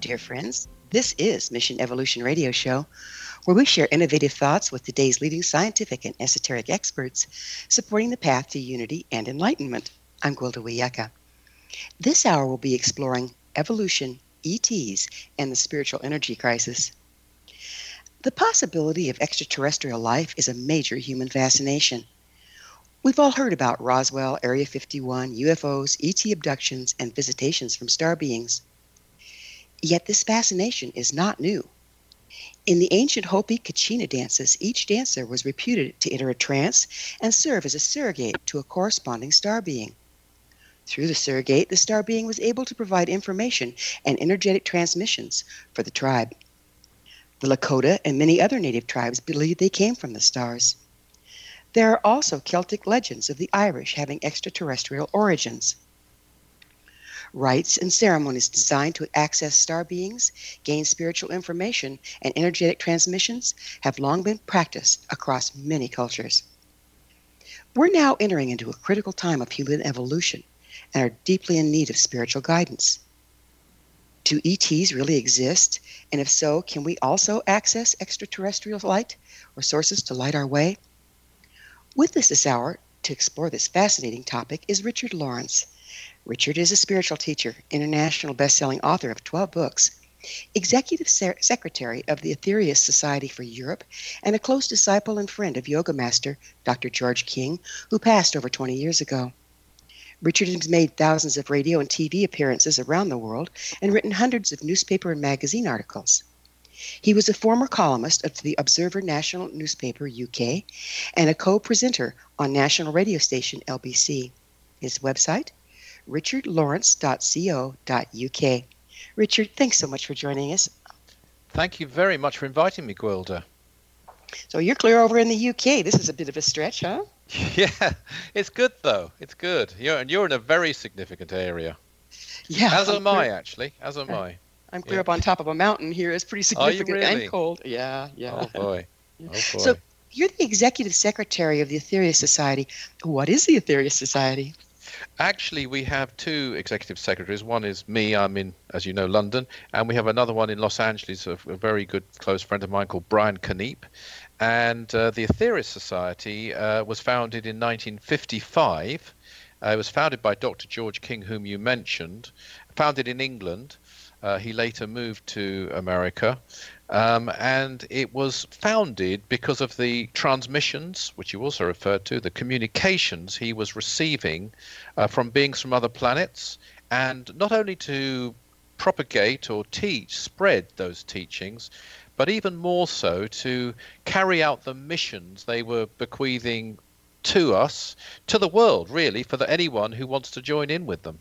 Dear friends. This is Mission Evolution Radio Show, where we share innovative thoughts with today's leading scientific and esoteric experts supporting the path to unity and enlightenment. I'm Gwilda Wiyaka. This hour we'll be exploring evolution, ETs, and the spiritual energy crisis. The possibility of extraterrestrial life is a major human fascination. We've all heard about Roswell, Area 51, UFOs, ET abductions, and visitations from star beings. Yet this fascination is not new. In the ancient Hopi Kachina dances, each dancer was reputed to enter a trance and serve as a surrogate to a corresponding star being. Through the surrogate, the star being was able to provide information and energetic transmissions for the tribe. The Lakota and many other native tribes believed they came from the stars. There are also Celtic legends of the Irish having extraterrestrial origins. Rites and ceremonies designed to access star beings, gain spiritual information, and energetic transmissions have long been practiced across many cultures. We're now entering into a critical time of human evolution and are deeply in need of spiritual guidance. Do ETs really exist? And if so, can we also access extraterrestrial light or sources to light our way? With us this hour to explore this fascinating topic is Richard Lawrence. Richard is a spiritual teacher, international best-selling author of 12 books, executive secretary of the Aetherius Society for Europe, and a close disciple and friend of yoga master Dr. George King, who passed over 20 years ago. Richard has made thousands of radio and TV appearances around the world and written hundreds of newspaper and magazine articles. He was a former columnist of the Observer National Newspaper UK and a co presenter on national radio station LBC. His website, richardlawrence.co.uk. Richard, thanks so much for joining us. Thank you very much for inviting me, Gwilda. So you're clear over in the UK. This is a bit of a stretch, huh? Yeah, it's good though. It's good. You're and you're in a very significant area. Yeah. As am I, actually. As am uh, I. I'm clear yeah. up on top of a mountain here. It's pretty significant really? and cold. Yeah, yeah. Oh boy. Oh boy. So you're the executive secretary of the Aetherius Society. What is the Aetherius Society? Actually, we have two executive secretaries. One is me. I'm in, as you know, London, and we have another one in Los Angeles. A, a very good close friend of mine called Brian Keneipp. And uh, the Aetherius Society uh, was founded in 1955. Uh, it was founded by Dr. George King, whom you mentioned, founded in England. Uh, he later moved to America. Um, and it was founded because of the transmissions, which you also referred to, the communications he was receiving uh, from beings from other planets, and not only to propagate or teach, spread those teachings, but even more so to carry out the missions they were bequeathing to us, to the world, really, for the, anyone who wants to join in with them.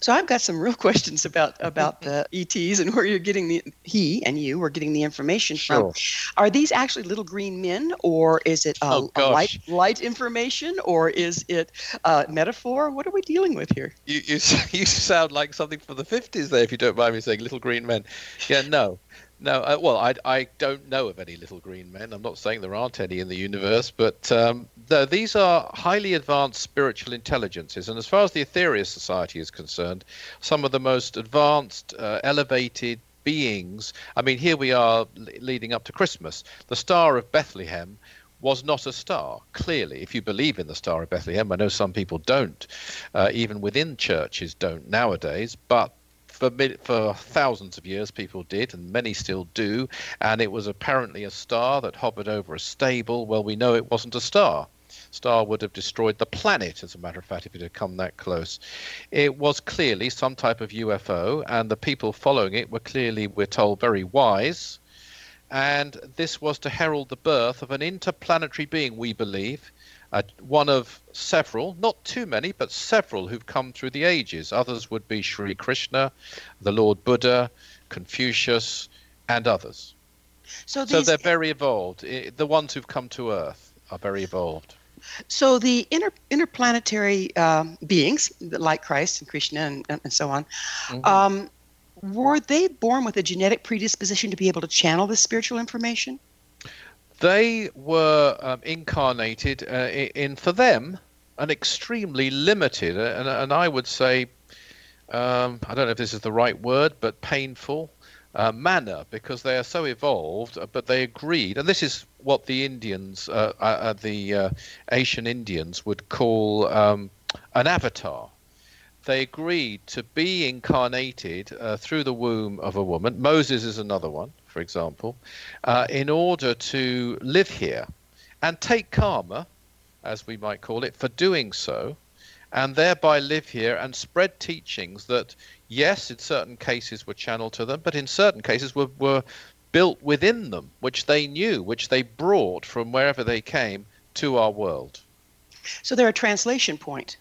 So I've got some real questions about about the ETs and where you're getting the he and you were getting the information sure. from. Are these actually little green men, or is it a, oh, a light light information, or is it a metaphor? What are we dealing with here? You you you sound like something from the 50s there, if you don't mind me saying, little green men. Yeah, no. No, uh, well, I, I don't know of any little green men. I'm not saying there aren't any in the universe, but um, the, these are highly advanced spiritual intelligences. And as far as the Aetherius Society is concerned, some of the most advanced, uh, elevated beings. I mean, here we are leading up to Christmas. The Star of Bethlehem was not a star, clearly. If you believe in the Star of Bethlehem, I know some people don't, uh, even within churches don't nowadays, but for for thousands of years people did and many still do. And it was apparently a star that hovered over a stable. Well we know it wasn't a star. Star would have destroyed the planet as a matter of fact if it had come that close. It was clearly some type of UFO and the people following it were clearly we're told very wise. And this was to herald the birth of an interplanetary being we believe uh, one of several, not too many, but several who've come through the ages. Others would be Sri Krishna, the Lord Buddha, Confucius, and others. So, these... so they're very evolved. The ones who've come to Earth are very evolved. So the inter, interplanetary um, beings, like Christ and Krishna and, and so on, mm-hmm. um, were they born with a genetic predisposition to be able to channel this spiritual information? They were um, incarnated uh, in, for them, an extremely limited, uh, and, and I would say, um, I don't know if this is the right word, but painful uh, manner because they are so evolved. Uh, but they agreed, and this is what the Indians, uh, uh, the Asian Indians, would call um, an avatar they agreed to be incarnated uh, through the womb of a woman. Moses is another one for example, uh, in order to live here and take karma, as we might call it, for doing so, and thereby live here and spread teachings that, yes, in certain cases were channeled to them, but in certain cases were, were built within them, which they knew, which they brought from wherever they came to our world. So they're a translation point.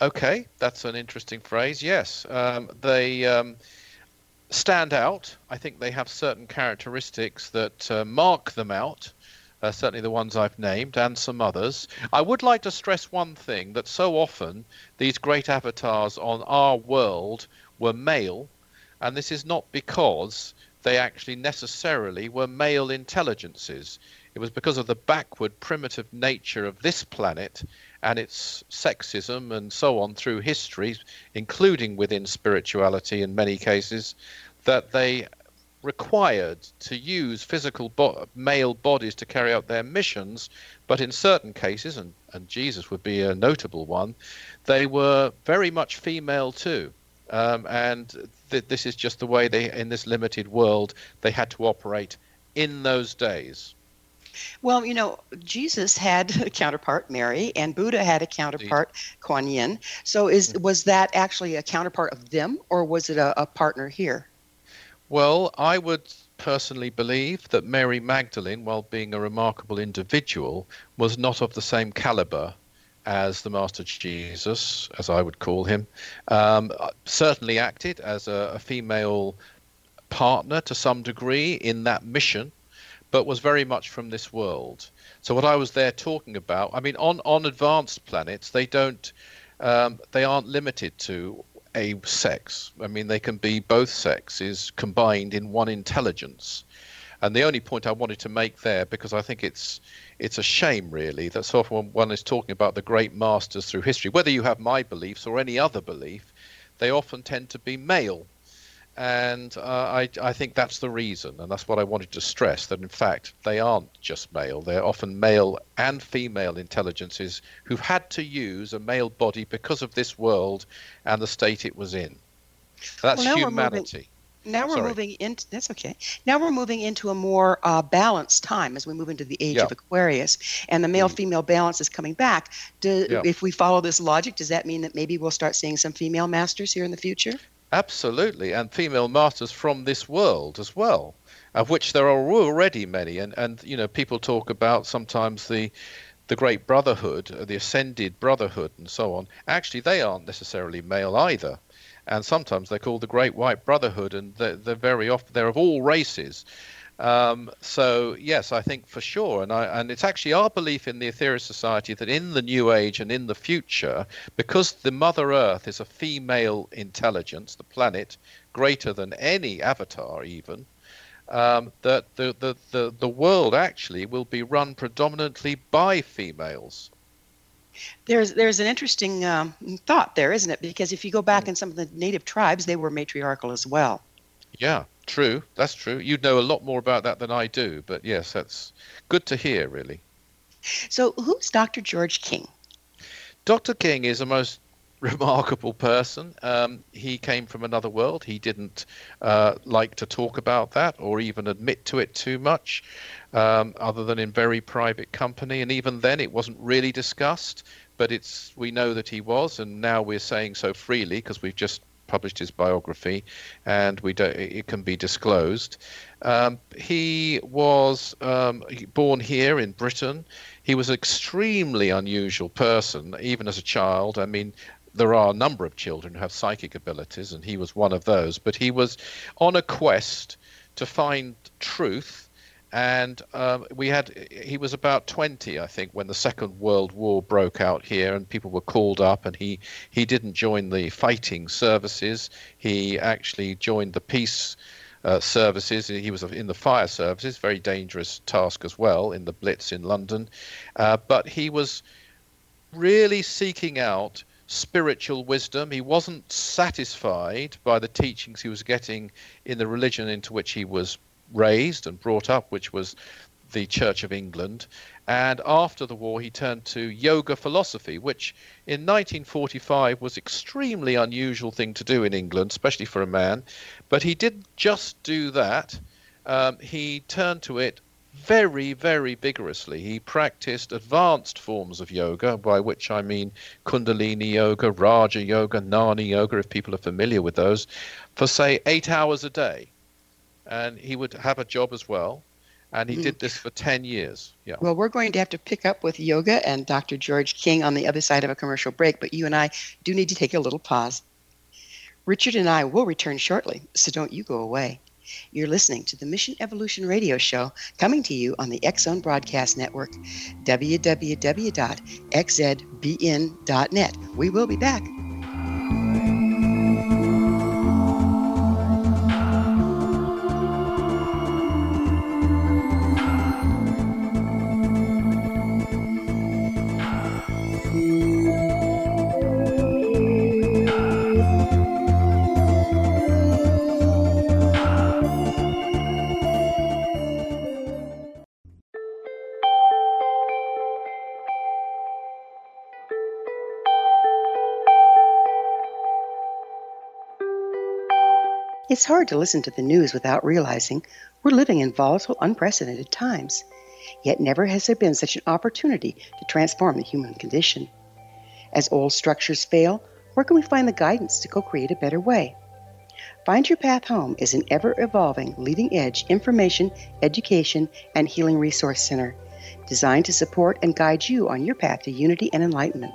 Okay, that's an interesting phrase. Yes, um, they um, stand out. I think they have certain characteristics that uh, mark them out. uh, certainly the ones I've named, and some others. I would like to stress one thing that so often these great avatars on our world were male, and this is not because they actually necessarily were male intelligences. It was because of the backward, primitive nature of this planet and its sexism and so on through history, including within spirituality in many cases, that they required to use physical bo- male bodies to carry out their missions, but in certain cases, and, and Jesus would be a notable one, they were very much female too. Um, and th- this is just the way they, in this limited world, they had to operate in those days. Well, you know, Jesus had a counterpart, Mary, and Buddha had a counterpart, Kuan Yin. So, is mm-hmm. was that actually a counterpart of them, or was it a, a partner here? Well, I would personally believe that Mary Magdalene, while being a remarkable individual, was not of the same caliber as the Master Jesus, as I would call him. Um, certainly acted as a, a female partner to some degree in that mission, but was very much from this world. So what I was there talking about, I mean, on on advanced planets, they don't, um, they aren't limited to a sex. I mean, they can be both sexes combined in one intelligence. And the only point I wanted to make there, because I think it's it's a shame really that so often one is talking about the great masters through history, whether you have my beliefs or any other belief, they often tend to be male and uh, I, I think that's the reason, and that's what I wanted to stress that in fact they aren't just male, they're often male and female intelligences who've had to use a male body because of this world and the state it was in. That's well, humanity. now we're Sorry. moving into that's okay. Now we're moving into a more uh, balanced time as we move into the age yeah. of Aquarius, and the male-female mm. balance is coming back. Do, yeah. If we follow this logic, does that mean that maybe we'll start seeing some female masters here in the future? Absolutely, and female masters from this world as well, of which there are already many. And and you know, people talk about sometimes the the great brotherhood, uh, the ascended brotherhood, and so on. Actually, they aren't necessarily male either, and sometimes they're called the Great White Brotherhood, and they're, they're very often they're of all races. Um, so yes, I think for sure, and I, and it's actually our belief in the Aetherius Society that in the New Age and in the future, because the Mother Earth is a female intelligence, the planet greater than any avatar even, um, that the, the, the, the world actually will be run predominantly by females. There's there's an interesting um, thought there, isn't it? Because if you go back mm. in some of the native tribes, they were matriarchal as well. Yeah, true. That's true. You'd know a lot more about that than I do, but yes, that's good to hear, really. So, who's Dr. George King? Dr. King is a most remarkable person. Um, he came from another world. He didn't uh, like to talk about that or even admit to it too much, um, other than in very private company. And even then, it wasn't really discussed. But it's we know that he was, and now we're saying so freely because we've just published his biography, and we don't, it can be disclosed. Um, he was um, born here in Britain. He was an extremely unusual person, even as a child. I mean, there are a number of children who have psychic abilities, and he was one of those. But he was on a quest to find truth and um, we had he was about 20 i think when the second world war broke out here and people were called up and he he didn't join the fighting services. He actually joined the peace uh, services. He was in the fire services very dangerous task as well in the blitz in london. Uh, but he was really seeking out spiritual wisdom. He wasn't satisfied by the teachings he was getting in the religion into which he was raised and brought up, which was the Church of England. And after the war, he turned to yoga philosophy, which in 1945 was extremely unusual thing to do in England, especially for a man. But he didn't just do that. Um, he turned to it very, very vigorously. He practiced advanced forms of yoga, by which I mean Kundalini yoga, Raja yoga, Jnana yoga, if people are familiar with those, for say eight hours a day and he would have a job as well. And he mm. did this for 10 years. Yeah. Well, we're going to have to pick up with yoga and Dr. George King on the other side of a commercial break, but you and I do need to take a little pause. Richard and I will return shortly, so don't you go away. You're listening to the Mission Evolution Radio Show coming to you on the Zone Broadcast Network, www.xzbn.net. We will be back. It's hard to listen to the news without realizing we're living in volatile, unprecedented times. Yet never has there been such an opportunity to transform the human condition. As old structures fail, where can we find the guidance to co create a better way? Find Your Path Home is an ever evolving, leading edge information, education, and healing resource center designed to support and guide you on your path to unity and enlightenment.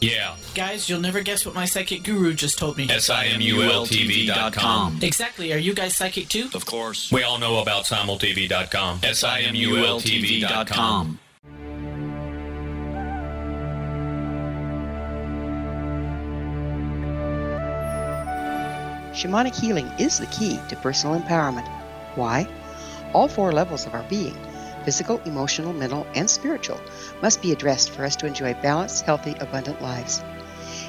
Yeah. Guys, you'll never guess what my psychic guru just told me. S-I-M-U-L-T-V.com. Exactly. Are you guys psychic too? Of course. We all know about simultv.com. S-I-M-U-L-T-V.com. Shamanic healing is the key to personal empowerment. Why? All four levels of our being physical, emotional, mental, and spiritual must be addressed for us to enjoy balanced, healthy, abundant lives.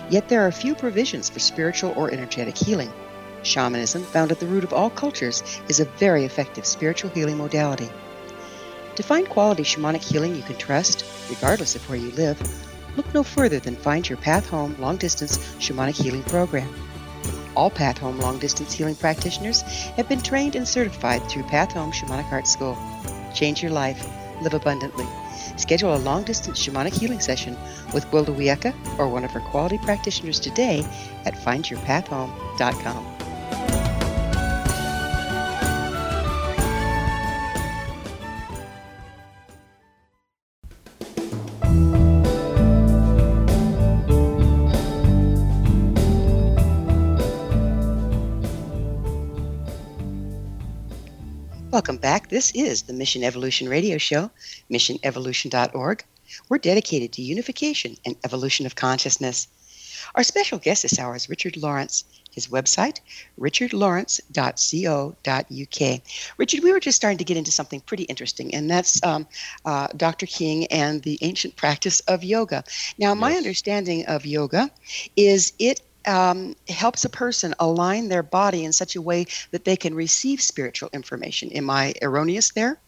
Yet there are few provisions for spiritual or energetic healing. Shamanism, found at the root of all cultures, is a very effective spiritual healing modality. To find quality shamanic healing you can trust, regardless of where you live, look no further than Find Your Path Home Long Distance Shamanic Healing Program. All Path Home long distance healing practitioners have been trained and certified through Path Home Shamanic Art School. Change your life, live abundantly. Schedule a long distance shamanic healing session with Gwilda Wiyaka or one of her quality practitioners today at findyourpathhome.com. Welcome back. This is the Mission Evolution Radio Show, missionevolution.org. We're dedicated to unification and evolution of consciousness. Our special guest this hour is Richard Lawrence. His website, richardlawrence.co.uk. Richard, we were just starting to get into something pretty interesting, and that's um, uh, Dr. King and the ancient practice of yoga. Now, my understanding of yoga is it um, helps a person align their body in such a way that they can receive spiritual information. Am I erroneous there?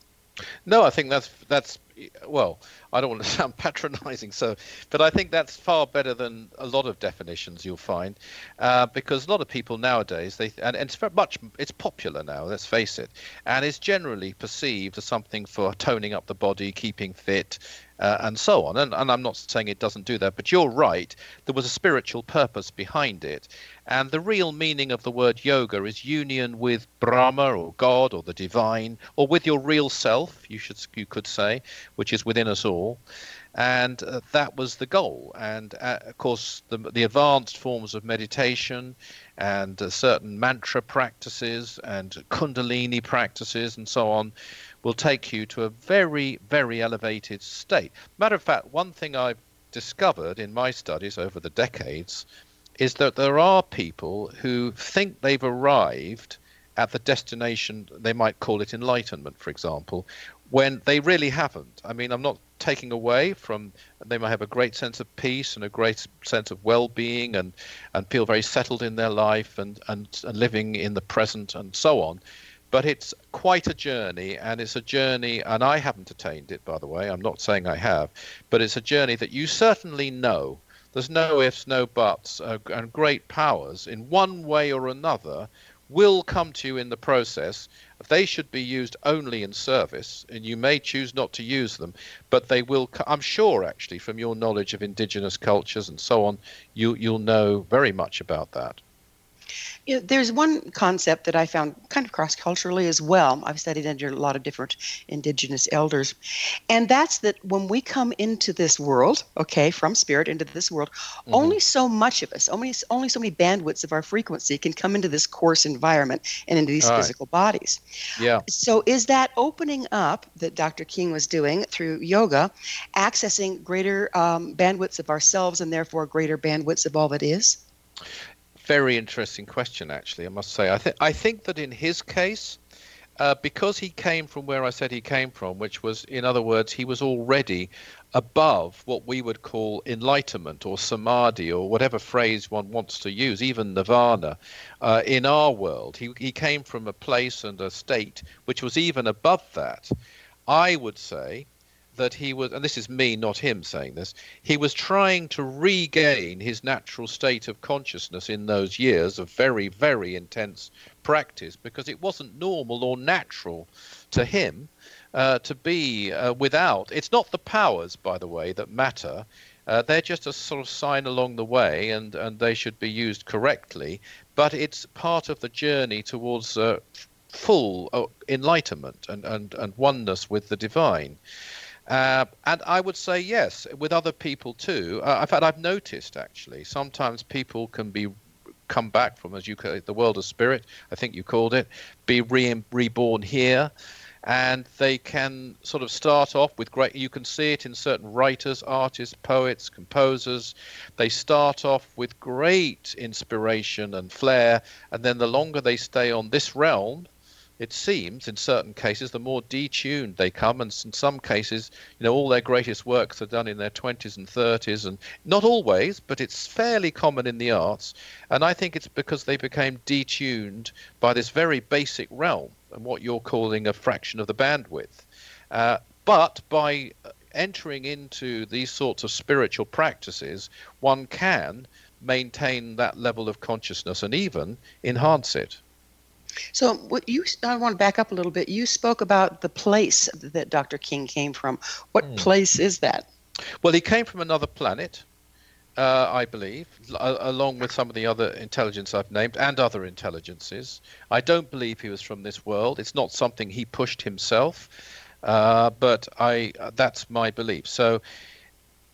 No, I think that's that's well. I don't want to sound patronising, so, but I think that's far better than a lot of definitions you'll find, uh, because a lot of people nowadays they and, and it's much it's popular now. Let's face it, and it's generally perceived as something for toning up the body, keeping fit, uh, and so on. And, and I'm not saying it doesn't do that, but you're right. There was a spiritual purpose behind it. And the real meaning of the word yoga is union with Brahma or God or the divine, or with your real self, you should you could say, which is within us all. And uh, that was the goal. And uh, of course, the, the advanced forms of meditation and uh, certain mantra practices and Kundalini practices and so on will take you to a very, very elevated state. Matter of fact, one thing I've discovered in my studies over the decades is that there are people who think they've arrived at the destination, they might call it enlightenment, for example, when they really haven't. I mean, I'm not taking away from they might have a great sense of peace and a great sense of well-being and and feel very settled in their life and and, and living in the present and so on but it's quite a journey and it's a journey and i haven't attained it by the way i'm not saying i have but it's a journey that you certainly know there's no ifs no buts uh, and great powers in one way or another will come to you in the process. They should be used only in service, and you may choose not to use them, but they will. I'm sure, actually, from your knowledge of indigenous cultures and so on, you you'll know very much about that. You know, there's one concept that I found kind of cross culturally as well. I've studied under a lot of different indigenous elders. And that's that when we come into this world, okay, from spirit into this world, mm-hmm. only so much of us, only, only so many bandwidths of our frequency can come into this coarse environment and into these All physical right. bodies. Yeah. So is that opening up that Dr. King was doing through yoga, accessing greater um, bandwidths of ourselves and therefore greater bandwidths of all that is? Very interesting question, actually. I must say. I think I think that in his case, uh, because he came from where I said he came from, which was, in other words, he was already above what we would call enlightenment or samadhi or whatever phrase one wants to use, even nirvana, uh, in our world. He, he came from a place and a state which was even above that. I would say that he was, and this is me, not him saying this, he was trying to regain his natural state of consciousness in those years of very, very intense practice because it wasn't normal or natural to him uh, to be uh, without. It's not the powers, by the way, that matter. Uh, they're just a sort of sign along the way, and, and they should be used correctly. But it's part of the journey towards uh, full uh, enlightenment and, and, and oneness with the divine. Uh, and I would say yes, with other people too. Uh, in fact, I've noticed actually sometimes people can be come back from, as you the world of spirit. I think you called it, be re- reborn here, and they can sort of start off with great. You can see it in certain writers, artists, poets, composers. They start off with great inspiration and flair, and then the longer they stay on this realm, it seems in certain cases the more detuned they come and in some cases you know all their greatest works are done in their 20s and 30s and not always but it's fairly common in the arts and i think it's because they became detuned by this very basic realm and what you're calling a fraction of the bandwidth. Uh, but by entering into these sorts of spiritual practices one can maintain that level of consciousness and even enhance it so, what you I want to back up a little bit. You spoke about the place that Dr. King came from. What mm. place is that? Well, he came from another planet, uh, I believe, along with some of the other intelligence I've named and other intelligences. I don't believe he was from this world. It's not something he pushed himself, uh, but I uh, that's my belief. So,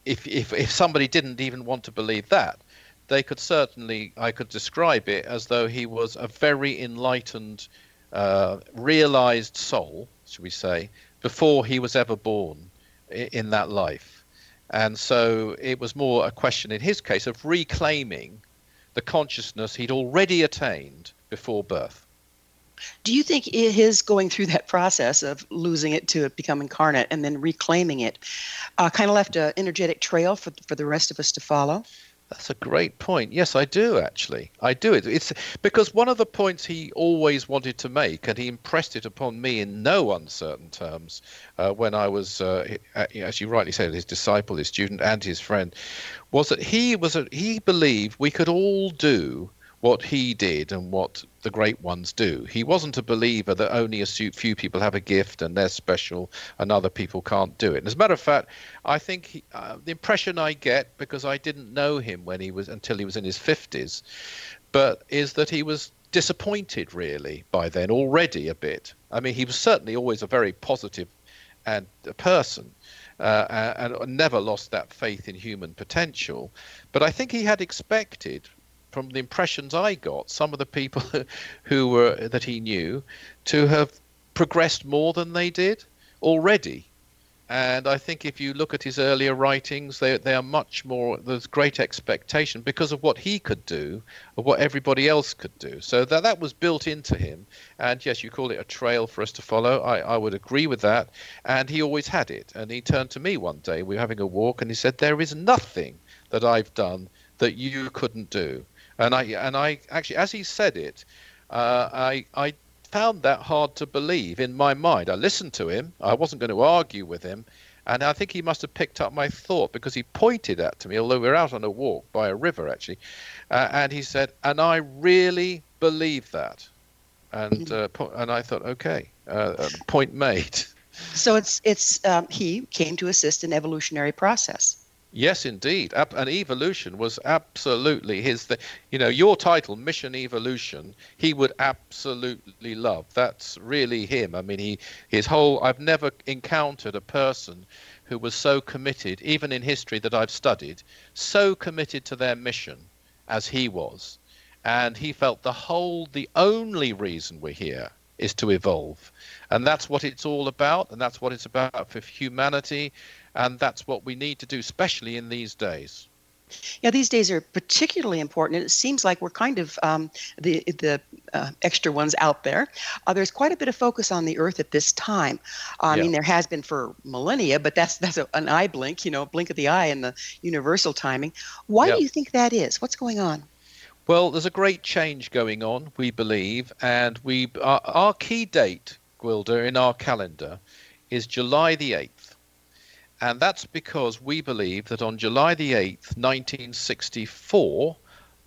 if, if if somebody didn't even want to believe that, they could certainly, I could describe it as though he was a very enlightened, uh, realized soul, should we say, before he was ever born in that life. And so it was more a question in his case of reclaiming the consciousness he'd already attained before birth. Do you think his going through that process of losing it to become incarnate and then reclaiming it uh, kind of left an energetic trail for, for the rest of us to follow? That's a great point. Yes, I do actually. I do it. It's because one of the points he always wanted to make, and he impressed it upon me in no uncertain terms, uh, when I was, uh, as you rightly said, his disciple, his student, and his friend, was that he was a, he believed we could all do what he did and what the great ones do. He wasn't a believer that only a few people have a gift and they're special and other people can't do it. And as a matter of fact, I think he, uh, the impression I get because I didn't know him when he was until he was in his 50s, but is that he was disappointed really by then already a bit. I mean, he was certainly always a very positive and person. Uh, and never lost that faith in human potential. But I think he had expected from the impressions I got, some of the people who were that he knew to have progressed more than they did already. And I think if you look at his earlier writings, they, they are much more, there's great expectation because of what he could do, of what everybody else could do. So that, that was built into him. And yes, you call it a trail for us to follow. I, I would agree with that. And he always had it. And he turned to me one day, we were having a walk, and he said, There is nothing that I've done that you couldn't do. And I, and I actually, as he said it, uh, I, I found that hard to believe in my mind. I listened to him. I wasn't going to argue with him. And I think he must have picked up my thought because he pointed at to me, although we were out on a walk by a river actually, uh, and he said, "And I really believe that." And mm-hmm. uh, and I thought, okay, uh, uh, point made. So it's it's um, he came to assist in evolutionary process. Yes, indeed. And evolution was absolutely his. You know, your title, Mission Evolution, he would absolutely love. That's really him. I mean, he his whole. I've never encountered a person who was so committed, even in history that I've studied, so committed to their mission as he was. And he felt the whole, the only reason we're here is to evolve. And that's what it's all about. And that's what it's about for humanity and that's what we need to do, especially in these days. Yeah, these days are particularly important. It seems like we're kind of um, the the uh, extra ones out there. Uh, there's quite a bit of focus on the Earth at this time. I yeah. mean, there has been for millennia, but that's that's a, an eye blink, you know, blink of the eye in the universal timing. Why do you think that is? What's going on? Well, there's a great change going on, we believe, and we our, our key date, Gwilda, in our calendar is July the 8th. And that's because we believe that on July the 8th, 1964,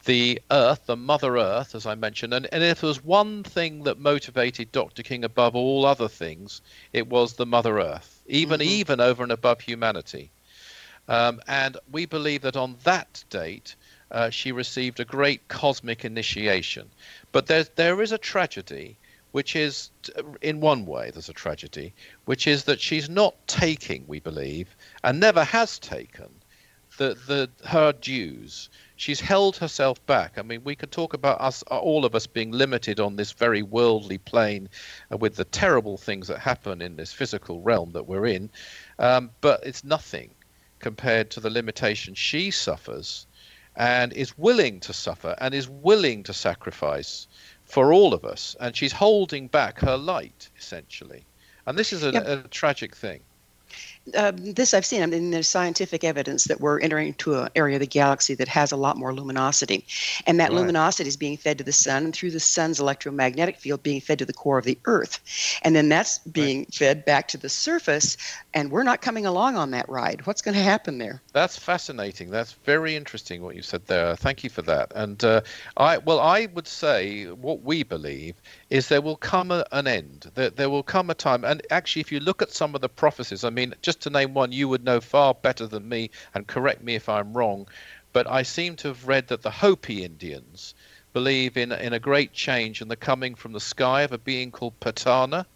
the Earth, the Mother Earth, as I mentioned, and, and if there was one thing that motivated Dr. King above all other things, it was the Mother Earth, even mm-hmm. even over and above humanity. Um, and we believe that on that date, uh, she received a great cosmic initiation. But there, there is a tragedy which is, in one way, there's a tragedy, which is that she's not taking, we believe, and never has taken, the, the her dues. She's held herself back. I mean, we could talk about us, all of us, being limited on this very worldly plane uh, with the terrible things that happen in this physical realm that we're in, um, but it's nothing compared to the limitation she suffers and is willing to suffer and is willing to sacrifice for all of us, and she's holding back her light essentially, and this is a, yep. a tragic thing. Uh, this I've seen. I mean, there's scientific evidence that we're entering into an area of the galaxy that has a lot more luminosity, and that right. luminosity is being fed to the sun, and through the sun's electromagnetic field, being fed to the core of the Earth, and then that's being right. fed back to the surface. And we're not coming along on that ride. What's going to happen there? That's fascinating. That's very interesting what you said there. Thank you for that. And uh, I, well, I would say what we believe is there will come a, an end. There, there will come a time, and actually, if you look at some of the prophecies, I mean, just to name one, you would know far better than me, and correct me if I'm wrong. But I seem to have read that the Hopi Indians believe in in a great change and the coming from the sky of a being called Pahana.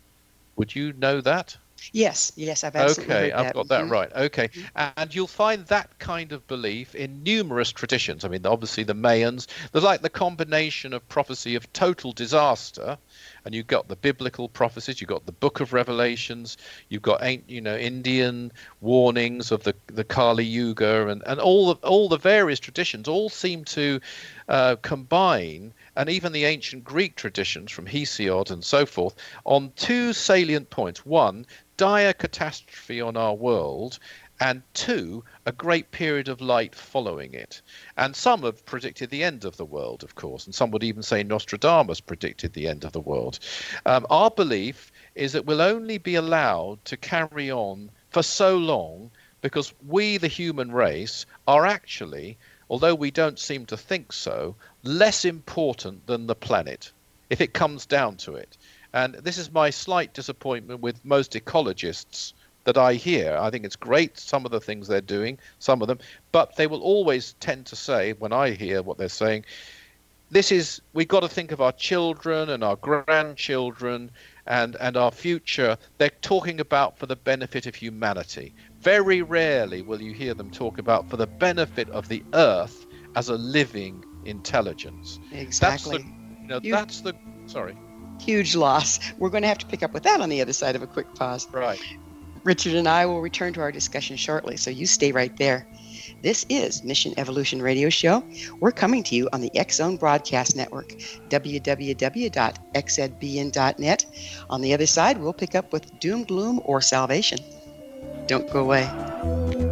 Would you know that? Yes, yes, I've absolutely okay, I've got that mm-hmm. right. Okay, mm-hmm. and you'll find that kind of belief in numerous traditions. I mean, obviously the Mayans. There's like the combination of prophecy of total disaster and you've got the biblical prophecies, you've got the Book of Revelations, you've got you know Indian warnings of the the Kali Yuga, and and all the all the various traditions all seem to uh, combine, and even the ancient Greek traditions from Hesiod and so forth, on two salient points. One, dire catastrophe on our world, and two, a great period of light following it. And some have predicted the end of the world, of course, and some would even say Nostradamus predicted the end of the world. Um, our belief is that we'll only be allowed to carry on for so long because we, the human race, are actually, although we don't seem to think so, less important than the planet, if it comes down to it. And this is my slight disappointment with most ecologists that I hear. I think it's great, some of the things they're doing, some of them, but they will always tend to say, when I hear what they're saying, this is, we've got to think of our children and our grandchildren and, and our future. They're talking about for the benefit of humanity. Very rarely will you hear them talk about for the benefit of the earth as a living intelligence. Exactly. That's the, you know, that's the, sorry. huge loss. We're going to have to pick up with that on the other side of a quick pause. Right. Richard and I will return to our discussion shortly, so you stay right there. This is Mission Evolution Radio Show. We're coming to you on the X Zone Broadcast Network, www.xzbn.net. On the other side, we'll pick up with Doom, Gloom, or Salvation. Don't go away.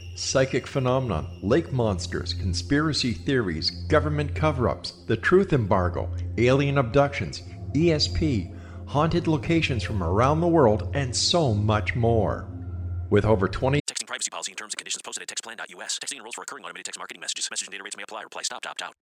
psychic phenomenon, lake monsters, conspiracy theories, government cover ups, the truth embargo, alien abductions, ESP, haunted locations from around the world, and so much more. With over 20 Texting privacy policy and terms and conditions posted at textplan.us. Texting enrolls for recurring automated text marketing messages. Message and data rates may apply. Reply stop opt out.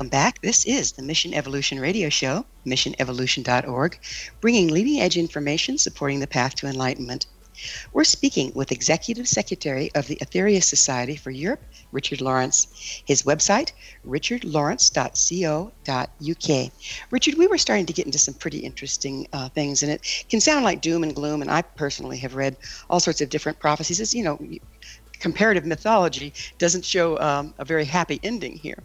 Welcome back. This is the Mission Evolution Radio Show, missionevolution.org, bringing leading edge information supporting the path to enlightenment. We're speaking with Executive Secretary of the Aetherius Society for Europe, Richard Lawrence. His website, richardlawrence.co.uk. Richard, we were starting to get into some pretty interesting uh, things, and it can sound like doom and gloom, and I personally have read all sorts of different prophecies. As you know, comparative mythology doesn't show um, a very happy ending here.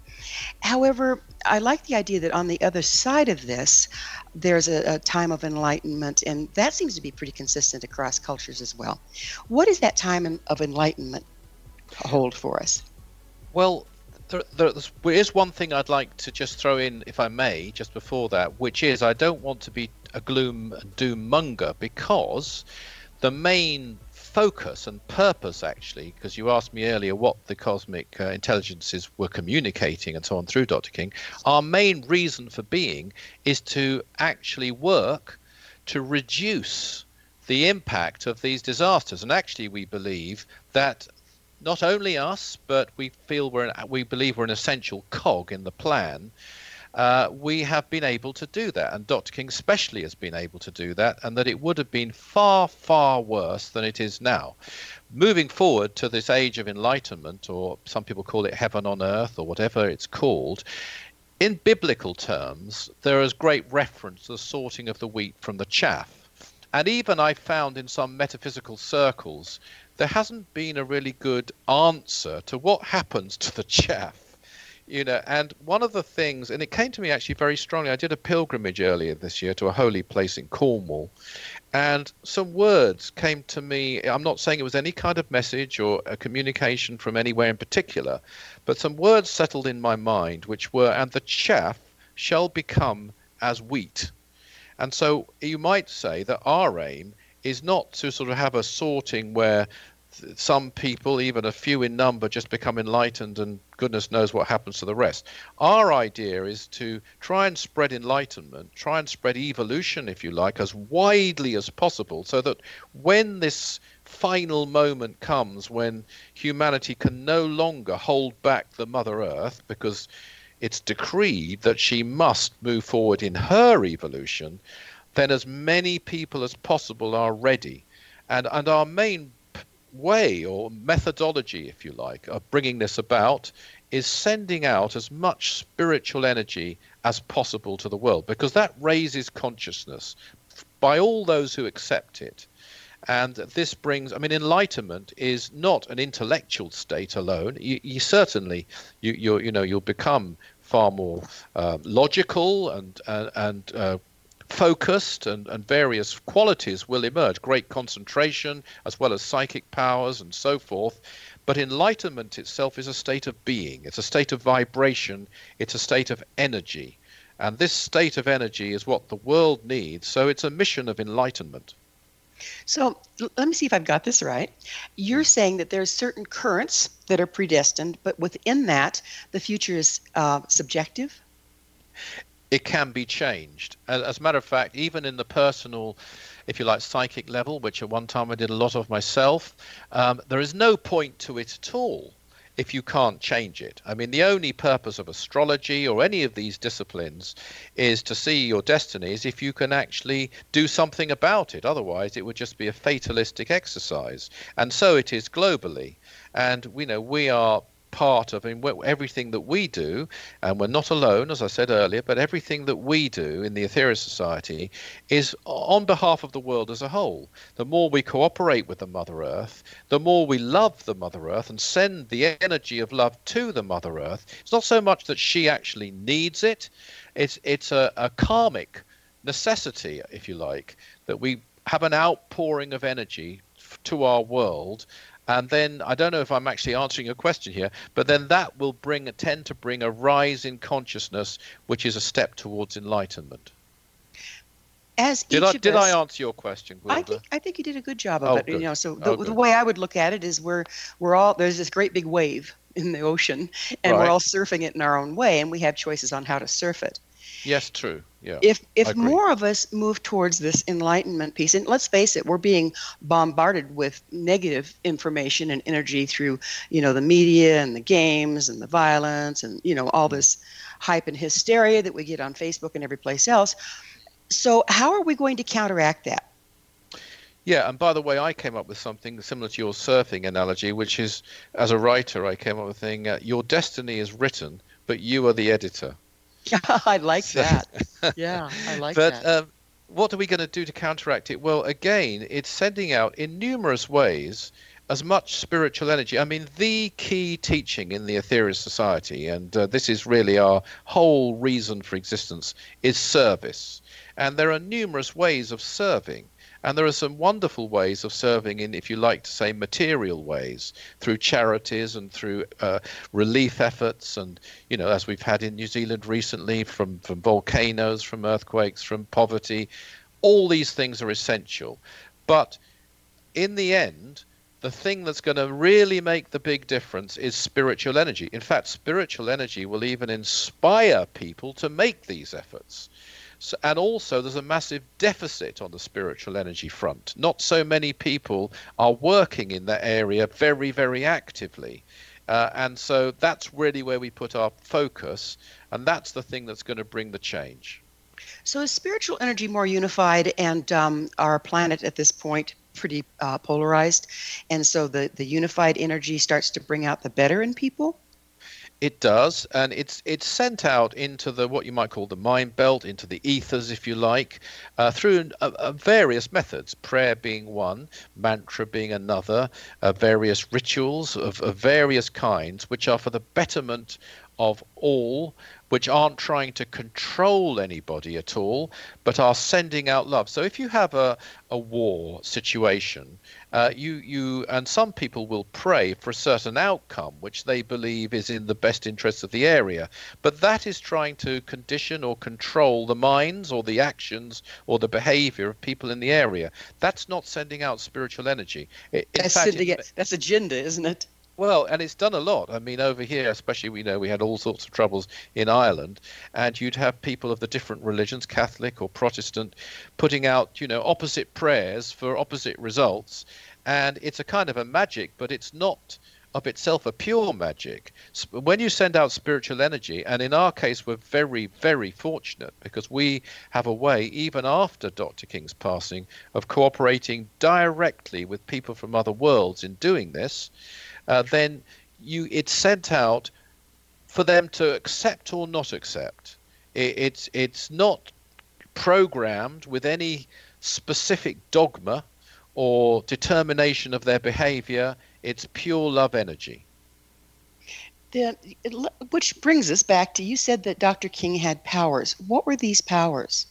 However, I like the idea that on the other side of this, there's a, a, time of enlightenment, and that seems to be pretty consistent across cultures as well. What does that time of enlightenment hold for us? Well, there, there is one thing I'd like to just throw in, if I may, just before that, which is I don't want to be a gloom and doom monger because the main focus and purpose, actually, because you asked me earlier what the cosmic uh, intelligences were communicating and so on through Dr. King. Our main reason for being is to actually work to reduce the impact of these disasters. And actually, we believe that not only us, but we feel we're an, we believe we're an essential cog in the plan. Uh, we have been able to do that, and Dr. King especially has been able to do that, and that it would have been far, far worse than it is now. Moving forward to this age of enlightenment, or some people call it heaven on earth, or whatever it's called, in biblical terms, there is great reference to the sorting of the wheat from the chaff. And even I found in some metaphysical circles, there hasn't been a really good answer to what happens to the chaff. You know, and one of the things, and it came to me actually very strongly. I did a pilgrimage earlier this year to a holy place in Cornwall, and some words came to me. I'm not saying it was any kind of message or a communication from anywhere in particular, but some words settled in my mind, which were, and the chaff shall become as wheat. And so you might say that our aim is not to sort of have a sorting where some people, even a few in number, just become enlightened and goodness knows what happens to the rest. Our idea is to try and spread enlightenment, try and spread evolution, if you like, as widely as possible so that when this final moment comes when humanity can no longer hold back the Mother Earth because it's decreed that she must move forward in her evolution, then as many people as possible are ready. And, and our main way or methodology, if you like, of bringing this about is sending out as much spiritual energy as possible to the world because that raises consciousness by all those who accept it. And this brings, I mean, enlightenment is not an intellectual state alone. You, you certainly, you, you, you know, you'll become far more uh, logical and uh, and uh, focused and, and various qualities will emerge great concentration as well as psychic powers and so forth. But enlightenment itself is a state of being. It's a state of vibration. It's a state of energy. And this state of energy is what the world needs. So it's a mission of enlightenment. So let me see if I've got this right. You're saying that there's certain currents that are predestined, but within that, the future is uh, subjective? It can be changed. As a matter of fact, even in the personal, if you like, psychic level, which at one time I did a lot of myself, um, there is no point to it at all if you can't change it. I mean, the only purpose of astrology or any of these disciplines is to see your destinies if you can actually do something about it. Otherwise, it would just be a fatalistic exercise. And so it is globally. And, you know, we are part of in everything that we do, and we're not alone, as I said earlier, but everything that we do in the Aetherius Society is on behalf of the world as a whole. The more we cooperate with the Mother Earth, the more we love the Mother Earth and send the energy of love to the Mother Earth. It's not so much that she actually needs it, it's, it's a, a karmic necessity, if you like, that we have an outpouring of energy to our world and then I don't know if I'm actually answering your question here, but then that will bring tend to bring a rise in consciousness, which is a step towards enlightenment. As did I did us, I answer your question? I think I think you did a good job of oh, it. Good. You know, so the, oh, the way I would look at it is we're we're all there's this great big wave in the ocean, and right. we're all surfing it in our own way, and we have choices on how to surf it. Yes, true. Yeah. If if more of us move towards this enlightenment piece, and let's face it, we're being bombarded with negative information and energy through, you know, the media and the games and the violence and you know all this hype and hysteria that we get on Facebook and every place else. So how are we going to counteract that? Yeah, and by the way, I came up with something similar to your surfing analogy, which is, as a writer, I came up with a thing: uh, your destiny is written, but you are the editor. Yeah, I like that. yeah, I like but, that. But um, what are we going to do to counteract it? Well, again, it's sending out in numerous ways as much spiritual energy. I mean, the key teaching in the Aetherius Society, and uh, this is really our whole reason for existence, is service. And there are numerous ways of serving. And there are some wonderful ways of serving in, if you like to say, material ways through charities and through uh, relief efforts. And, you know, as we've had in New Zealand recently from, from volcanoes, from earthquakes, from poverty, all these things are essential. But in the end, the thing that's going to really make the big difference is spiritual energy. In fact, spiritual energy will even inspire people to make these efforts. So, and also, there's a massive deficit on the spiritual energy front. Not so many people are working in that area very, very actively. Uh, and so that's really where we put our focus, and that's the thing that's going to bring the change. So, is spiritual energy more unified, and um, our planet at this point pretty uh, polarized? And so the, the unified energy starts to bring out the better in people? It does, and it's it's sent out into the what you might call the mind belt, into the ethers, if you like, uh, through various methods. Prayer being one, mantra being another, uh, various rituals of, of various kinds, which are for the betterment of all, which aren't trying to control anybody at all, but are sending out love. So if you have a, a war situation, uh, you you and some people will pray for a certain outcome which they believe is in the best interest of the area, but that is trying to condition or control the minds or the actions or the behavior of people in the area. That's not sending out spiritual energy. In that's, fact, it, that's agenda, isn't it? Well, and it's done a lot. I mean, over here, especially, we know we had all sorts of troubles in Ireland, and you'd have people of the different religions, Catholic or Protestant, putting out, you know, opposite prayers for opposite results. And it's a kind of a magic, but it's not of itself a pure magic. When you send out spiritual energy, and in our case, we're very, very fortunate because we have a way, even after Dr. King's passing, of cooperating directly with people from other worlds in doing this uh, then you it's sent out for them to accept or not accept. It, it's it's not programmed with any specific dogma or determination of their behavior. It's pure love energy. Then, which brings us back to you said that Dr. King had powers. What were these powers?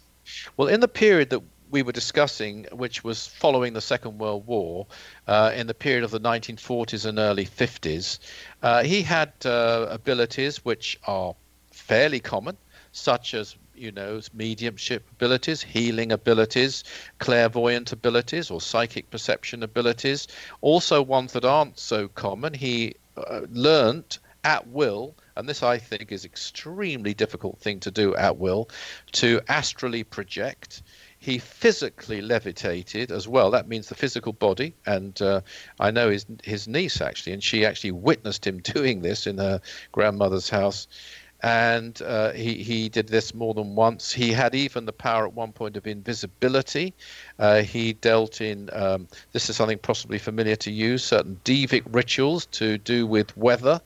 Well, in the period that we were discussing, which was following the Second World War, uh, in the period of the 1940s and early 50s, uh, he had uh, abilities which are fairly common, such as you know, mediumship abilities, healing abilities, clairvoyant abilities, or psychic perception abilities. Also, ones that aren't so common. He uh, learnt at will and this I think is extremely difficult thing to do at will, to astrally project, he physically levitated as well. That means the physical body. And uh, I know his his niece actually, and she actually witnessed him doing this in her grandmother's house. And uh, he he did this more than once. He had even the power at one point of invisibility. Uh, he dealt in um, this is something possibly familiar to you certain devic rituals to do with weather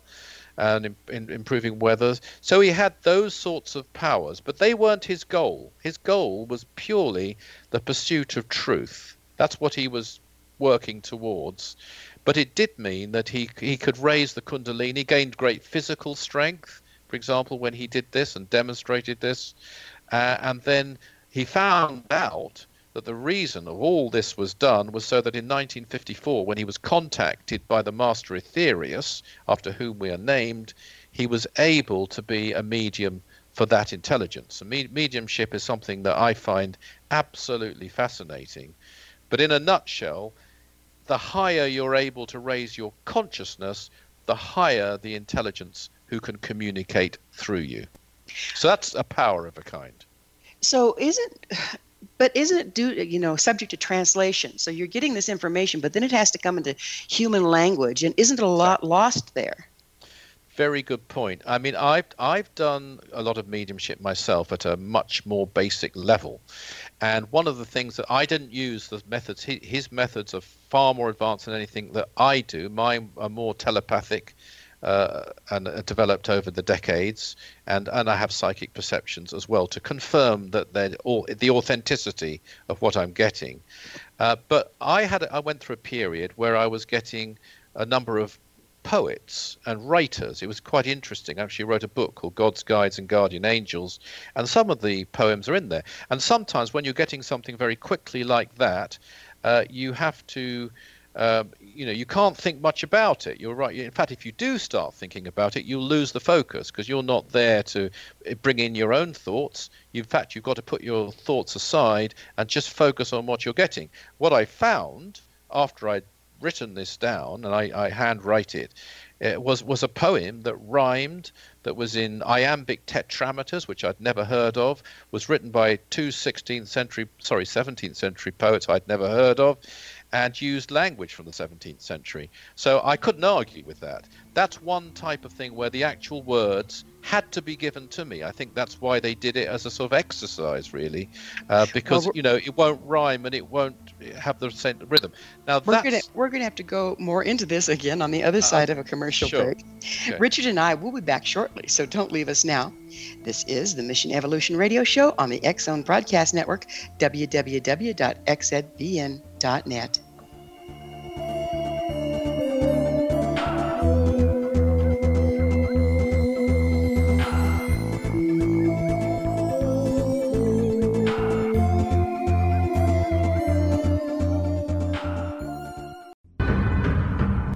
and in, in improving weather. So he had those sorts of powers, but they weren't his goal. His goal was purely the pursuit of truth. That's what he was working towards. But it did mean that he he could raise the kundalini, gained great physical strength. For example, when he did this and demonstrated this, uh, and then he found out that the reason of all this was done was so that in 1954, when he was contacted by the master Aetherius, after whom we are named, he was able to be a medium for that intelligence. Me- mediumship is something that I find absolutely fascinating. But in a nutshell, the higher you're able to raise your consciousness, the higher the intelligence who can communicate through you. So that's a power of a kind. So isn't but isn't it due you know subject to translation? So you're getting this information but then it has to come into human language and isn't a lot lost there? Very good point. I mean i've i've done a lot of mediumship myself at a much more basic level. And one of the things that i didn't use the methods his methods are far more advanced than anything that i do. Mine are more telepathic uh, and uh, developed over the decades, and and I have psychic perceptions as well to confirm that they're all, the authenticity of what I'm getting. Uh, but I had I went through a period where I was getting a number of poets and writers. It was quite interesting. I actually wrote a book called God's Guides and Guardian Angels, and some of the poems are in there. And sometimes when you're getting something very quickly like that, uh, you have to um, you know you can't think much about it. You're right. In fact if you do start thinking about it you'll lose the focus because you're not there to eh, bring in your own thoughts. In fact you've got to put your thoughts aside and just focus on what you're getting. What i found after I'd written this down, and I, I handwrite it, it was was a poem that rhymed that was in iambic tetrameters which I'd never heard of was written by two 16th century sorry 17th century poets I'd never heard of and used language from the 17th century. So I couldn't argue with that. That's one type of thing where the actual words had to be given to me. I think that's why they did it as a sort of exercise, really, uh, because well, you know it won't rhyme and it won't have the same rhythm. Now we're gonna we're gonna have to go more into this again on the other uh, side of a commercial sure. break. Okay. Richard and I will be back shortly, so don't leave us now. This is the Mission Evolution Radio Show on the X Zone Broadcast Network, www.xzbn.net.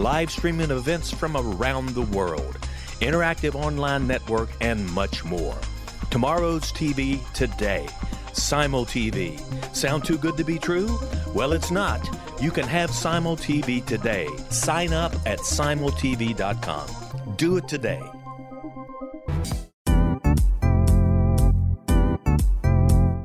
live streaming events from around the world, interactive online network, and much more. Tomorrow's TV today. Simul TV. Sound too good to be true? Well, it's not. You can have Simul TV today. Sign up at simultv.com. Do it today.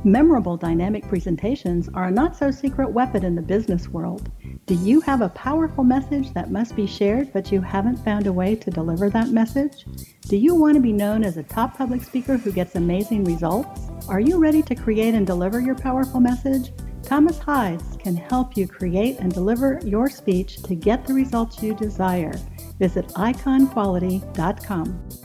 Memorable dynamic presentations are a not so secret weapon in the business world. Do you have a powerful message that must be shared, but you haven't found a way to deliver that message? Do you want to be known as a top public speaker who gets amazing results? Are you ready to create and deliver your powerful message? Thomas Hides can help you create and deliver your speech to get the results you desire. Visit iconquality.com.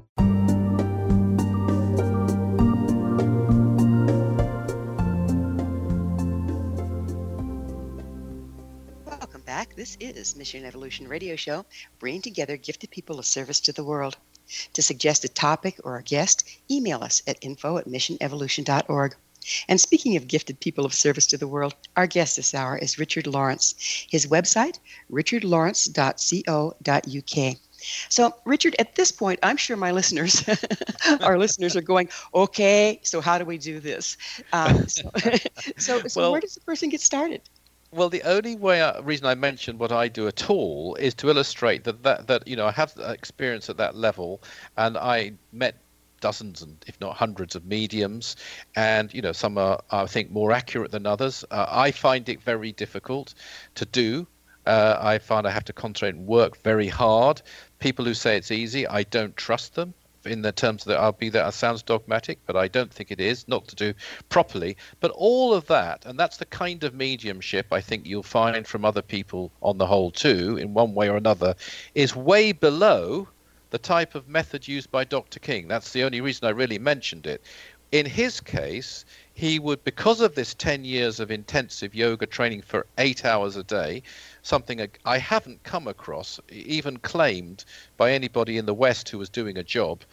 This is Mission Evolution Radio Show, bringing together gifted people of service to the world. To suggest a topic or a guest, email us at info at missionevolution.org. And speaking of gifted people of service to the world, our guest this hour is Richard Lawrence. His website, richardlawrence.co.uk. So, Richard, at this point, I'm sure my listeners, our listeners, are going, "Okay, so how do we do this?" Um, so, so, so Well- where does the person get started? Well, the only way I, reason I mentioned what I do at all is to illustrate that that, that you know I have experience at that level, and I met dozens and if not hundreds of mediums, and you know some are I think more accurate than others. Uh, I find it very difficult to do. Uh, I find I have to concentrate and work very hard. People who say it's easy, I don't trust them in the terms that I'll be that it sounds dogmatic, but I don't think it is, not to do properly. But all of that, and that's the kind of mediumship I think you'll find from other people on the whole too, in one way or another, is way below the type of method used by Dr. King. That's the only reason I really mentioned it. In his case, he would, because of this 10 years of intensive yoga training for eight hours a day, something I haven't come across, even claimed by anybody in the West who was doing a job.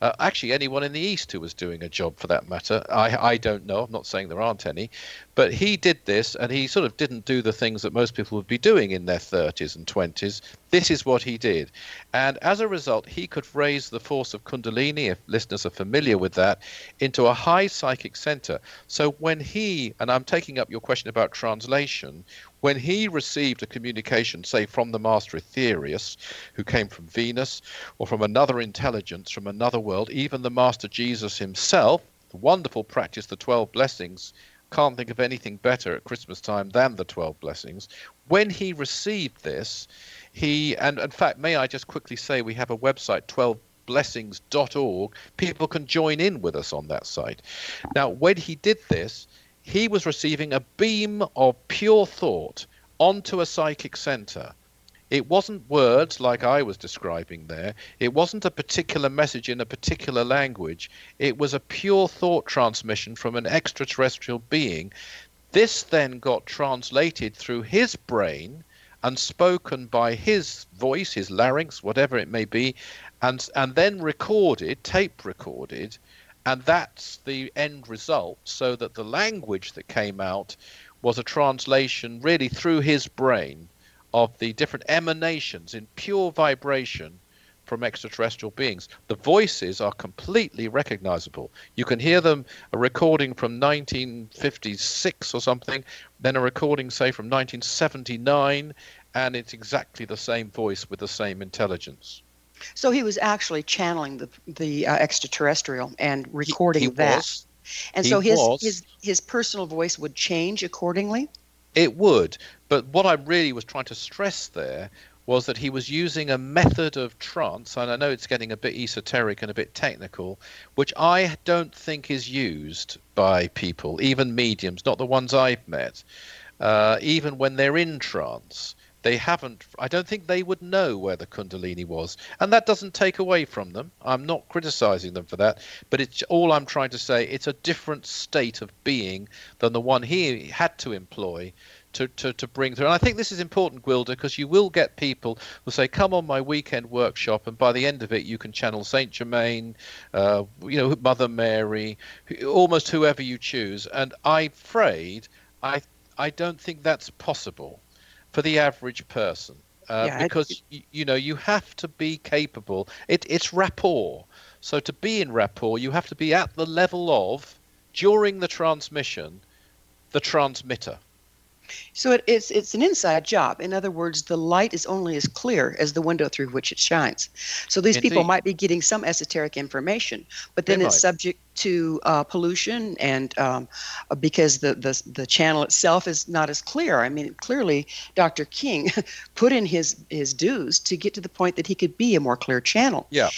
Uh, actually, anyone in the East who was doing a job for that matter. I, I don't know. I'm not saying there aren't any. But he did this, and he sort of didn't do the things that most people would be doing in their 30s and 20s. This is what he did. And as a result, he could raise the force of Kundalini, if listeners are familiar with that, into a high psychic center. So when he, and I'm taking up your question about translation, when he received a communication, say from the master Aetherius, who came from Venus, or from another intelligence from another world, even the master Jesus himself, the wonderful practice, the 12 blessings, can't think of anything better at Christmas time than the 12 blessings. When he received this, he, and in fact, may I just quickly say we have a website, 12blessings.org. People can join in with us on that site. Now, when he did this, he was receiving a beam of pure thought onto a psychic center. It wasn't words like I was describing there. It wasn't a particular message in a particular language. It was a pure thought transmission from an extraterrestrial being. This then got translated through his brain and spoken by his voice, his larynx, whatever it may be, and and then recorded, tape recorded, and that's the end result. So that the language that came out was a translation really through his brain of the different emanations in pure vibration from extraterrestrial beings. The voices are completely recognizable. You can hear them a recording from 1956 or something, then a recording, say, from 1979, and it's exactly the same voice with the same intelligence. So he was actually channeling the the uh, extraterrestrial and recording he that. was. And He so his was. his his personal voice would change accordingly. It would, but what I really was trying to stress there was that he was using a method of trance, and I know it's getting a bit esoteric and a bit technical, which I don't think is used by people, even mediums, not the ones I've met, uh, even when they're in trance. They haven't, I don't think they would know where the Kundalini was. And that doesn't take away from them. I'm not criticizing them for that. But it's all I'm trying to say, it's a different state of being than the one he had to employ to, to, to bring through. And I think this is important, Gwilda, because you will get people who say, come on my weekend workshop, and by the end of it, you can channel Saint Germain, uh, you know, Mother Mary, almost whoever you choose. And I'm afraid I, I don't think that's possible for the average person. Uh, Yeah, because you know you have to be capable. It, it's rapport. So to be in rapport, you have to be at the level of during the transmission, the transmitter. So it, it's it's an inside job. In other words, the light is only as clear as the window through which it shines. So these Indeed. people might be getting some esoteric information, but then They it's might. subject to uh, pollution and um, because the, the the channel itself is not as clear. I mean, clearly, Dr. King put in his his dues to get to the point that he could be a more clear channel. Yeah.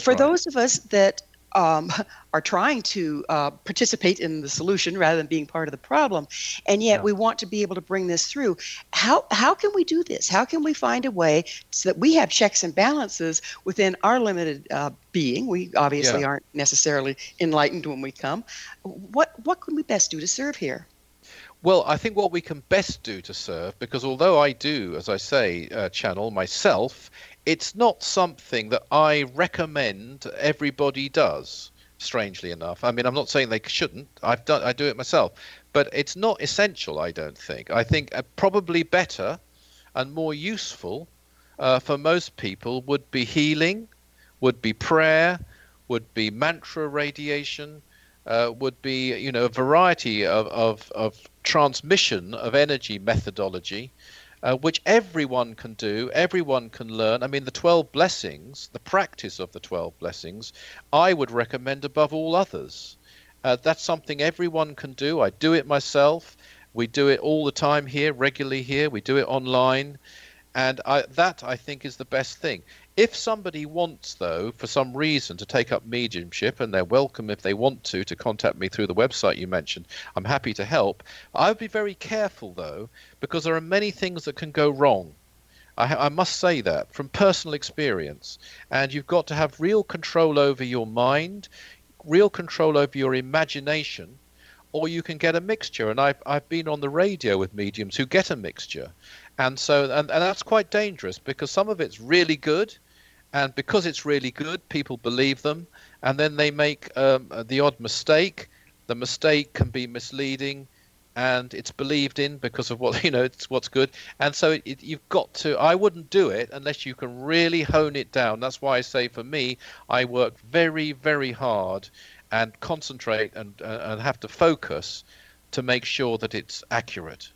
For right. those of us that um, are trying to uh, participate in the solution rather than being part of the problem, and yet we want to be able to bring this through. How how can we do this? How can we find a way so that we have checks and balances within our limited uh, being? We obviously Yeah. aren't necessarily enlightened when we come. What what can we best do to serve here? Well, I think what we can best do to serve, because although I do, as I say, uh, channel myself, it's not something that I recommend everybody does. Strangely enough, I mean, I'm not saying they shouldn't. I've done, I do it myself, but it's not essential. I don't think. I think uh, probably better and more useful uh, for most people would be healing, would be prayer, would be mantra radiation, uh, would be you know a variety of, of, of transmission of energy methodology, uh, which everyone can do, everyone can learn. I mean, the 12 blessings, the practice of the 12 blessings, I would recommend above all others. Uh, that's something everyone can do. I do it myself. We do it all the time here, regularly here. We do it online. And I, that, I think, is the best thing. If somebody wants, though, for some reason to take up mediumship, and they're welcome if they want to, to contact me through the website you mentioned, I'm happy to help. I would be very careful, though, because there are many things that can go wrong. I, I must say that from personal experience. And you've got to have real control over your mind, real control over your imagination, or you can get a mixture. And I've, I've been on the radio with mediums who get a mixture. And so, and, and that's quite dangerous because some of it's really good. And because it's really good, people believe them. And then they make um, the odd mistake. The mistake can be misleading and it's believed in because of what you know it's what's good and so it, you've got to i wouldn't do it unless you can really hone it down that's why i say for me i work very very hard and concentrate and uh, and have to focus to make sure that it's accurate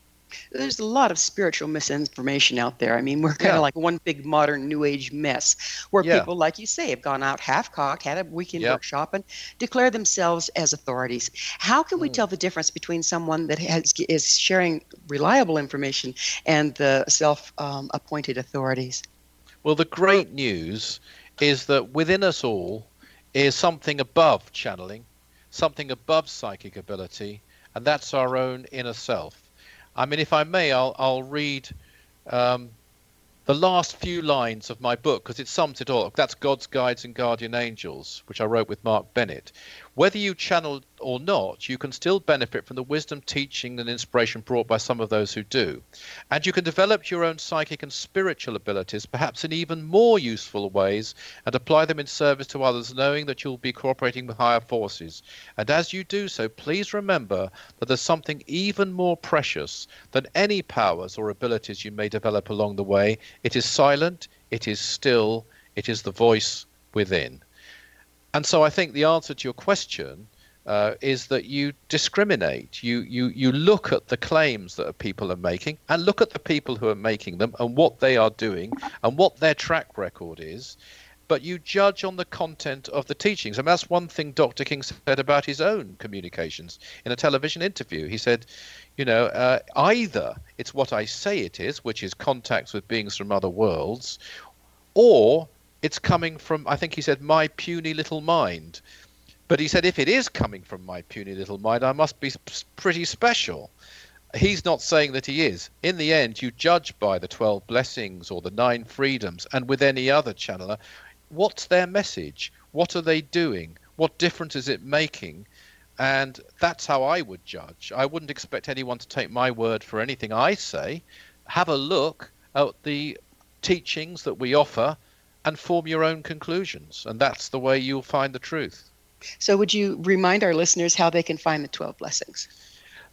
There's a lot of spiritual misinformation out there. I mean, we're kind of Yeah. like one big modern new age mess where Yeah. people, like you say, have gone out half cocked, had a weekend Yep. workshop, and declare themselves as authorities. How can we tell the difference between someone that has is sharing reliable information and the self um, appointed authorities? Well, the great news is that within us all is something above channeling, something above psychic ability, and that's our own inner self. I mean, if I may, I'll, I'll read um, the last few lines of my book because it sums it all up. That's God's Guides and Guardian Angels, which I wrote with Mark Bennett. Whether you channel or not, you can still benefit from the wisdom, teaching, and inspiration brought by some of those who do. And you can develop your own psychic and spiritual abilities, perhaps in even more useful ways, and apply them in service to others, knowing that you'll be cooperating with higher forces. And as you do so, please remember that there's something even more precious than any powers or abilities you may develop along the way. It is silent, it is still, it is the voice within. And so I think the answer to your question uh, is that you discriminate. You, you, you look at the claims that people are making and look at the people who are making them and what they are doing and what their track record is. But you judge on the content of the teachings. And that's one thing Dr. King said about his own communications in a television interview. He said, you know, uh, either it's what I say it is, which is contacts with beings from other worlds, or it's coming from, I think he said, my puny little mind. But he said, if it is coming from my puny little mind, I must be pretty special. He's not saying that he is. In the end, you judge by the 12 blessings or the nine freedoms, and with any other channeler, what's their message? What are they doing? What difference is it making? And that's how I would judge. I wouldn't expect anyone to take my word for anything I say. Have a look at the teachings that we offer and form your own conclusions. And that's the way you'll find the truth. So, would you remind our listeners how they can find the 12 blessings?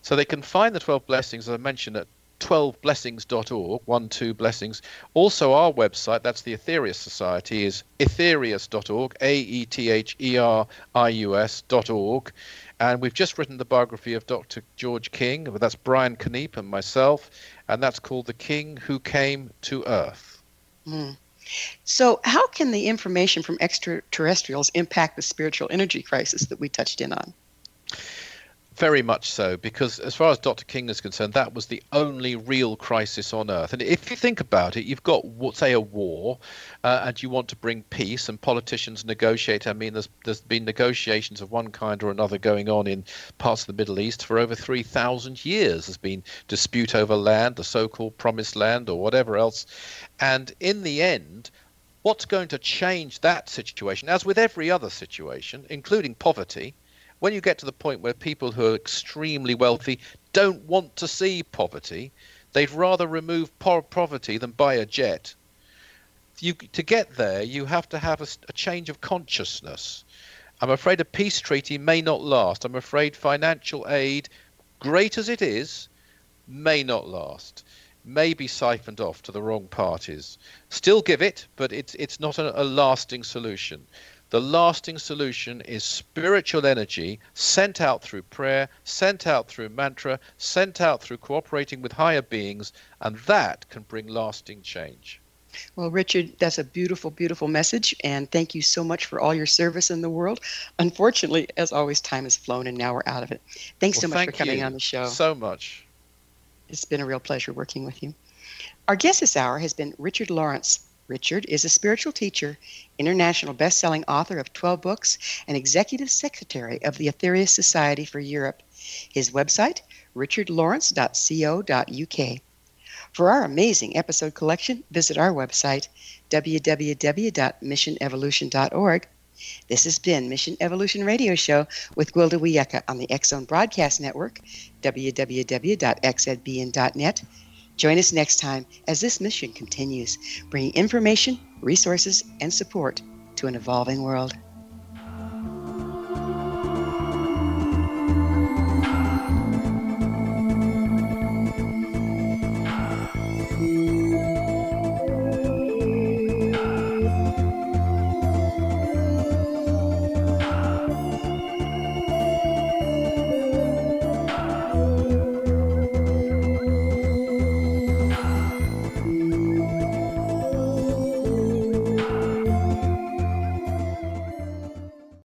So they can find the 12 blessings, as I mentioned, at 12blessings.org, one two blessings. Also, our website, that's the Aetherius Society, is aetherius.org, A E T H E R I U S.org. And we've just written the biography of Dr. George King, that's Brian Keneipp and myself, and that's called The King Who Came to Earth. Mm. So, how can the information from extraterrestrials impact the spiritual energy crisis that we touched in on? Very much so, because as far as Dr. King is concerned, that was the only real crisis on Earth. And if you think about it, you've got, say, a war, uh, and you want to bring peace, and politicians negotiate. I mean, there's there's been negotiations of one kind or another going on in parts of the Middle East for over three thousand years. There's been dispute over land, the so-called promised land, or whatever else. And in the end, what's going to change that situation, as with every other situation, including poverty? When you get to the point where people who are extremely wealthy don't want to see poverty, they'd rather remove poverty than buy a jet. You, to get there, you have to have a, a change of consciousness. I'm afraid a peace treaty may not last. I'm afraid financial aid, great as it is, may not last. May be siphoned off to the wrong parties. Still give it, but it's it's not a, a lasting solution. The lasting solution is spiritual energy sent out through prayer, sent out through mantra, sent out through cooperating with higher beings, and that can bring lasting change. Well, Richard, that's a beautiful, beautiful message, and thank you so much for all your service in the world. Unfortunately, as always, time has flown, and now we're out of it. Thanks well, so much thank for coming on the show. So much. It's been a real pleasure working with you. Our guest this hour has been Richard Lawrence. Richard is a spiritual teacher, international best-selling author of 12 books, and executive secretary of the Aetherius Society for Europe. His website, richardlawrence.co.uk. For our amazing episode collection, visit our website, www.missionevolution.org. This has been Mission Evolution Radio Show with Gwilda Wiyaka on the Zone Broadcast Network, www.xzbn.net Join us next time as this mission continues, bringing information, resources, and support to an evolving world.